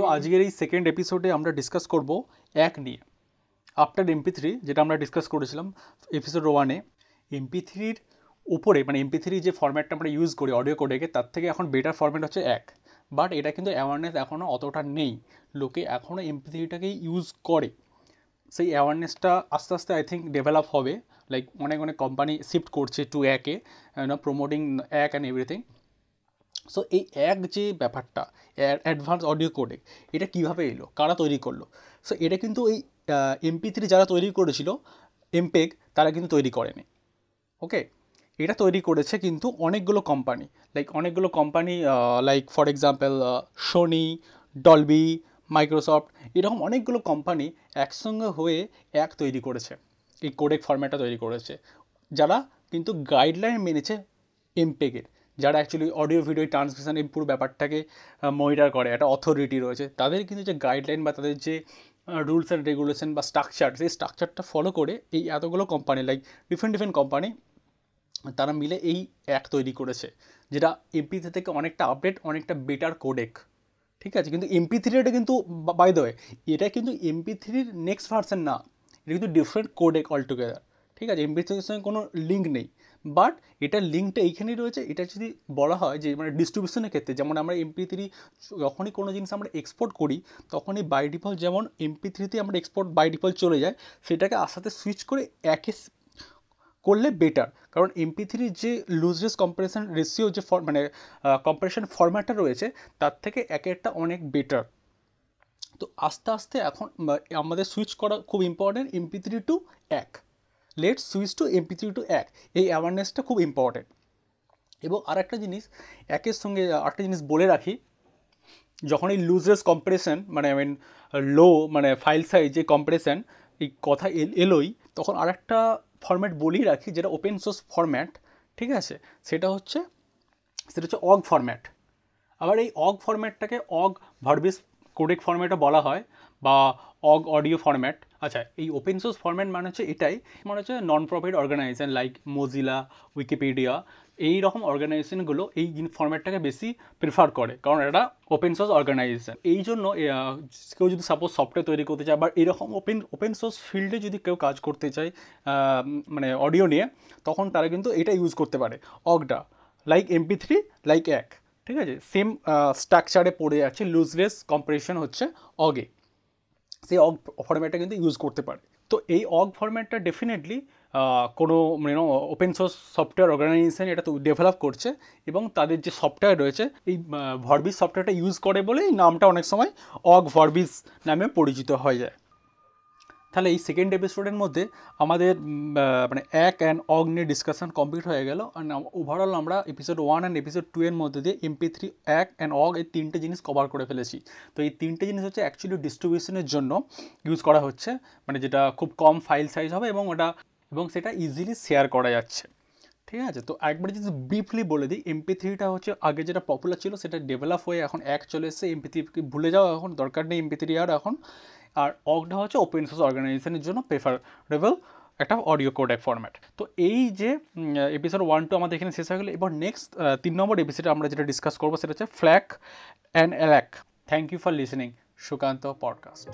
So আজকের এই second এপিসোডে আমরা ডিসকাস করব এক নিয়ে। আফটার এমপি থ্রি যেটা আমরা ডিসকাস করেছিলাম এপিসোড ওয়ানে এমপি থ্রির উপরে মানে এমপি থ্রি যে ফর্ম্যাটটা আমরা ইউজ করি অডিও কোডেকে তার থেকে এখন বেটার ফর্ম্যাট হচ্ছে এক। বাট এটা কিন্তু অ্যাওয়ারনেস এখনও অতটা নেই। লোকে এখনও এমপি থ্রিটাকেই ইউজ করে। সেই অ্যাওয়ারনেসটা আস্তে আস্তে আই থিঙ্ক ডেভেলপ হবে। লাইক অনেক অনেক কোম্পানি শিফট করছে টু একে প্রমোটিং এক অ্যান্ড এভরিথিং সো এই এক যে ব্যাপারটা অ্যাডভান্স অডিও কোডেক এটা কীভাবে এলো? কারা তৈরি করল? সো এটা কিন্তু এই এমপি থ্রি যারা তৈরি করেছিল এমপেক তারা কিন্তু তৈরি করেনি। ওকে এটা তৈরি করেছে কিন্তু অনেকগুলো কোম্পানি লাইক অনেকগুলো company like for example Sony Dolby Microsoft এরকম অনেকগুলো কোম্পানি একসঙ্গে হয়ে এক তৈরি করেছে। এই কোডেক ফরম্যাটটা তৈরি করেছে। যারা কিন্তু গাইডলাইন মেনেছে এমপেকের যারা অ্যাকচুয়ালি অডিও ভিডিও ট্রান্সমিশন এই পুরো ব্যাপারটাকে মনিটার করে, একটা অথরিটি রয়েছে, তাদের কিন্তু যে গাইডলাইন বা তাদের যে রুলস অ্যান্ড রেগুলেশন বা স্ট্রাকচার সেই স্ট্রাকচারটা ফলো করে এই এতগুলো company like different different company তারা মিলে এই অ্যাক তৈরি করেছে, যেটা এমপি থেকে অনেকটা আপডেট অনেকটা বেটার কোডেক ঠিক আছে? কিন্তু এমপি থ্রিটা কিন্তু বাই দ্য ওয়ে এটা কিন্তু এমপি থ্রির নেক্সট ভার্সন না, এটা কিন্তু ডিফারেন্ট কোডেক অলটুগেদার ঠিক আছে এমপি থ্রির সঙ্গে কোনো লিঙ্ক নেই। বাট এটার লিঙ্কটা এইখানেই রয়েছে, এটা যদি বলা হয় যে মানে ডিস্ট্রিবিউশনের ক্ষেত্রে, যেমন আমরা এমপি থ্রি যখনই কোনো জিনিস আমরা এক্সপোর্ট করি, তখনই বাই ডিফল্ট যেমন এমপি থ্রিতে আমরা এক্সপোর্ট বাই ডিফল্ট চলে যায়, সেটাকে আসাতে সুইচ করে একে করলে বেটার কারণ এমপি থ্রির যে লুজলেস কম্পারেশন রেশিও যে ফর মানে কম্পারেশন ফরম্যাটটা রয়েছে, তার থেকে এক একটা অনেক বেটার তো আস্তে আস্তে এখন আমাদের সুইচ করা খুব ইম্পর্টেন্ট এমপি থ্রি টু এক। Let switch to MP three to এক। এই অ্যাওয়ারনেসটা খুব ইম্পর্টেন্ট এবং আর একটা জিনিস, একের সঙ্গে আরেকটা জিনিস বলে রাখি, যখন এই লুজলেস কম্পারেশন মানে আই মিন লো মানে ফাইল সাইজ যে কম্পারেশন এই কথা এলোই, তখন আরেকটা ফরম্যাট বলেই রাখি, যেটা ওপেন সোর্স ফরম্যাট ঠিক আছে? সেটা হচ্ছে সেটা হচ্ছে অগ ফরম্যাট আবার এই অগ ফরম্যাটটাকে অগ ভার্বিস কোডেক ফরম্যাটও বলা হয় বা অগ অডিও ফরম্যাট আচ্ছা এই ওপেন সোর্স ফরম্যাট মানে হচ্ছে এটাই। মানে হচ্ছে non profit organization like Mozilla Wikipedia এই রকম অর্গানাইজেশনগুলো এই ফরম্যাটটাকে বেশি প্রিফার করে। কারণ এটা ওপেন সোর্স অর্গানাইজেশন এই জন্য কেউ যদি সাপোজ সফটওয়্যার তৈরি করতে চায় বা এরকম ওপেন ওপেন সোর্স ফিল্ডে যদি কেউ কাজ করতে চায় মানে অডিও নিয়ে, তখন তারা কিন্তু এটা ইউজ করতে পারে। অগটা লাইক এমপি থ্রি লাইক এক। ঠিক আছে? সেম স্ট্রাকচারে পড়ে যাচ্ছে লুজলেস কম্পারেশন হচ্ছে অগে সেই অগ ফরম্যাটটা কিন্তু ইউজ করতে পারে। তো এই অগ ফরম্যাটটা ডেফিনেটলি কোনো মানে ওপেন সোর্স সফটওয়্যার অর্গানাইজেশন এটা তো ডেভেলপ করছে এবং তাদের যে সফটওয়্যার রয়েছে, এই ভরবিস সফটওয়্যারটা ইউজ করে বলে এই নামটা অনেক সময় অগ ভরবিস নামে পরিচিত হয়ে যায়। তাহলে এই সেকেন্ড এপিসোডের মধ্যে আমাদের মানে এক অ্যান্ড অগ নিয়ে ডিসকাশন কমপ্লিট হয়ে গেল। অ্যান্ড ওভারঅল আমরা episode one and episode two এর মধ্যে দিয়ে এমপি থ্রি এক অ্যান্ড অগ এই তিনটে জিনিস কভার করে ফেলেছি। তো এই তিনটে জিনিস হচ্ছে অ্যাকচুয়ালি ডিস্ট্রিবিউশনের জন্য ইউজ করা হচ্ছে মানে যেটা খুব কম ফাইল সাইজ হবে এবং ওটা, এবং সেটা ইজিলি শেয়ার করা যাচ্ছে। ঠিক আছে? তো একবার যদি ব্রিফলি বলে দিই এমপি থ্রিটা হচ্ছে আগে যেটা পপুলার ছিল, সেটা ডেভেলপ হয়ে এখন এক চলে এসেছে। এমপি থ্রি ভুলে যাওয়া এখন দরকার নেই এমপি থ্রি আর এখন। আর অগডা হচ্ছে ওপেন সোর্স অর্গানাইজেশনের জন্য প্রেফারেবল একটা অডিও কোডেক ফরম্যাট তো এই যে এপিসোড ওয়ান টু আমাদের এখানে শেষ হয়ে গেলো। এবার নেক্সট তিন নম্বর এপিসোডে আমরা যেটা ডিসকাস করব সেটা হচ্ছে FLAC and ALAC thank you for listening Sukanta podcast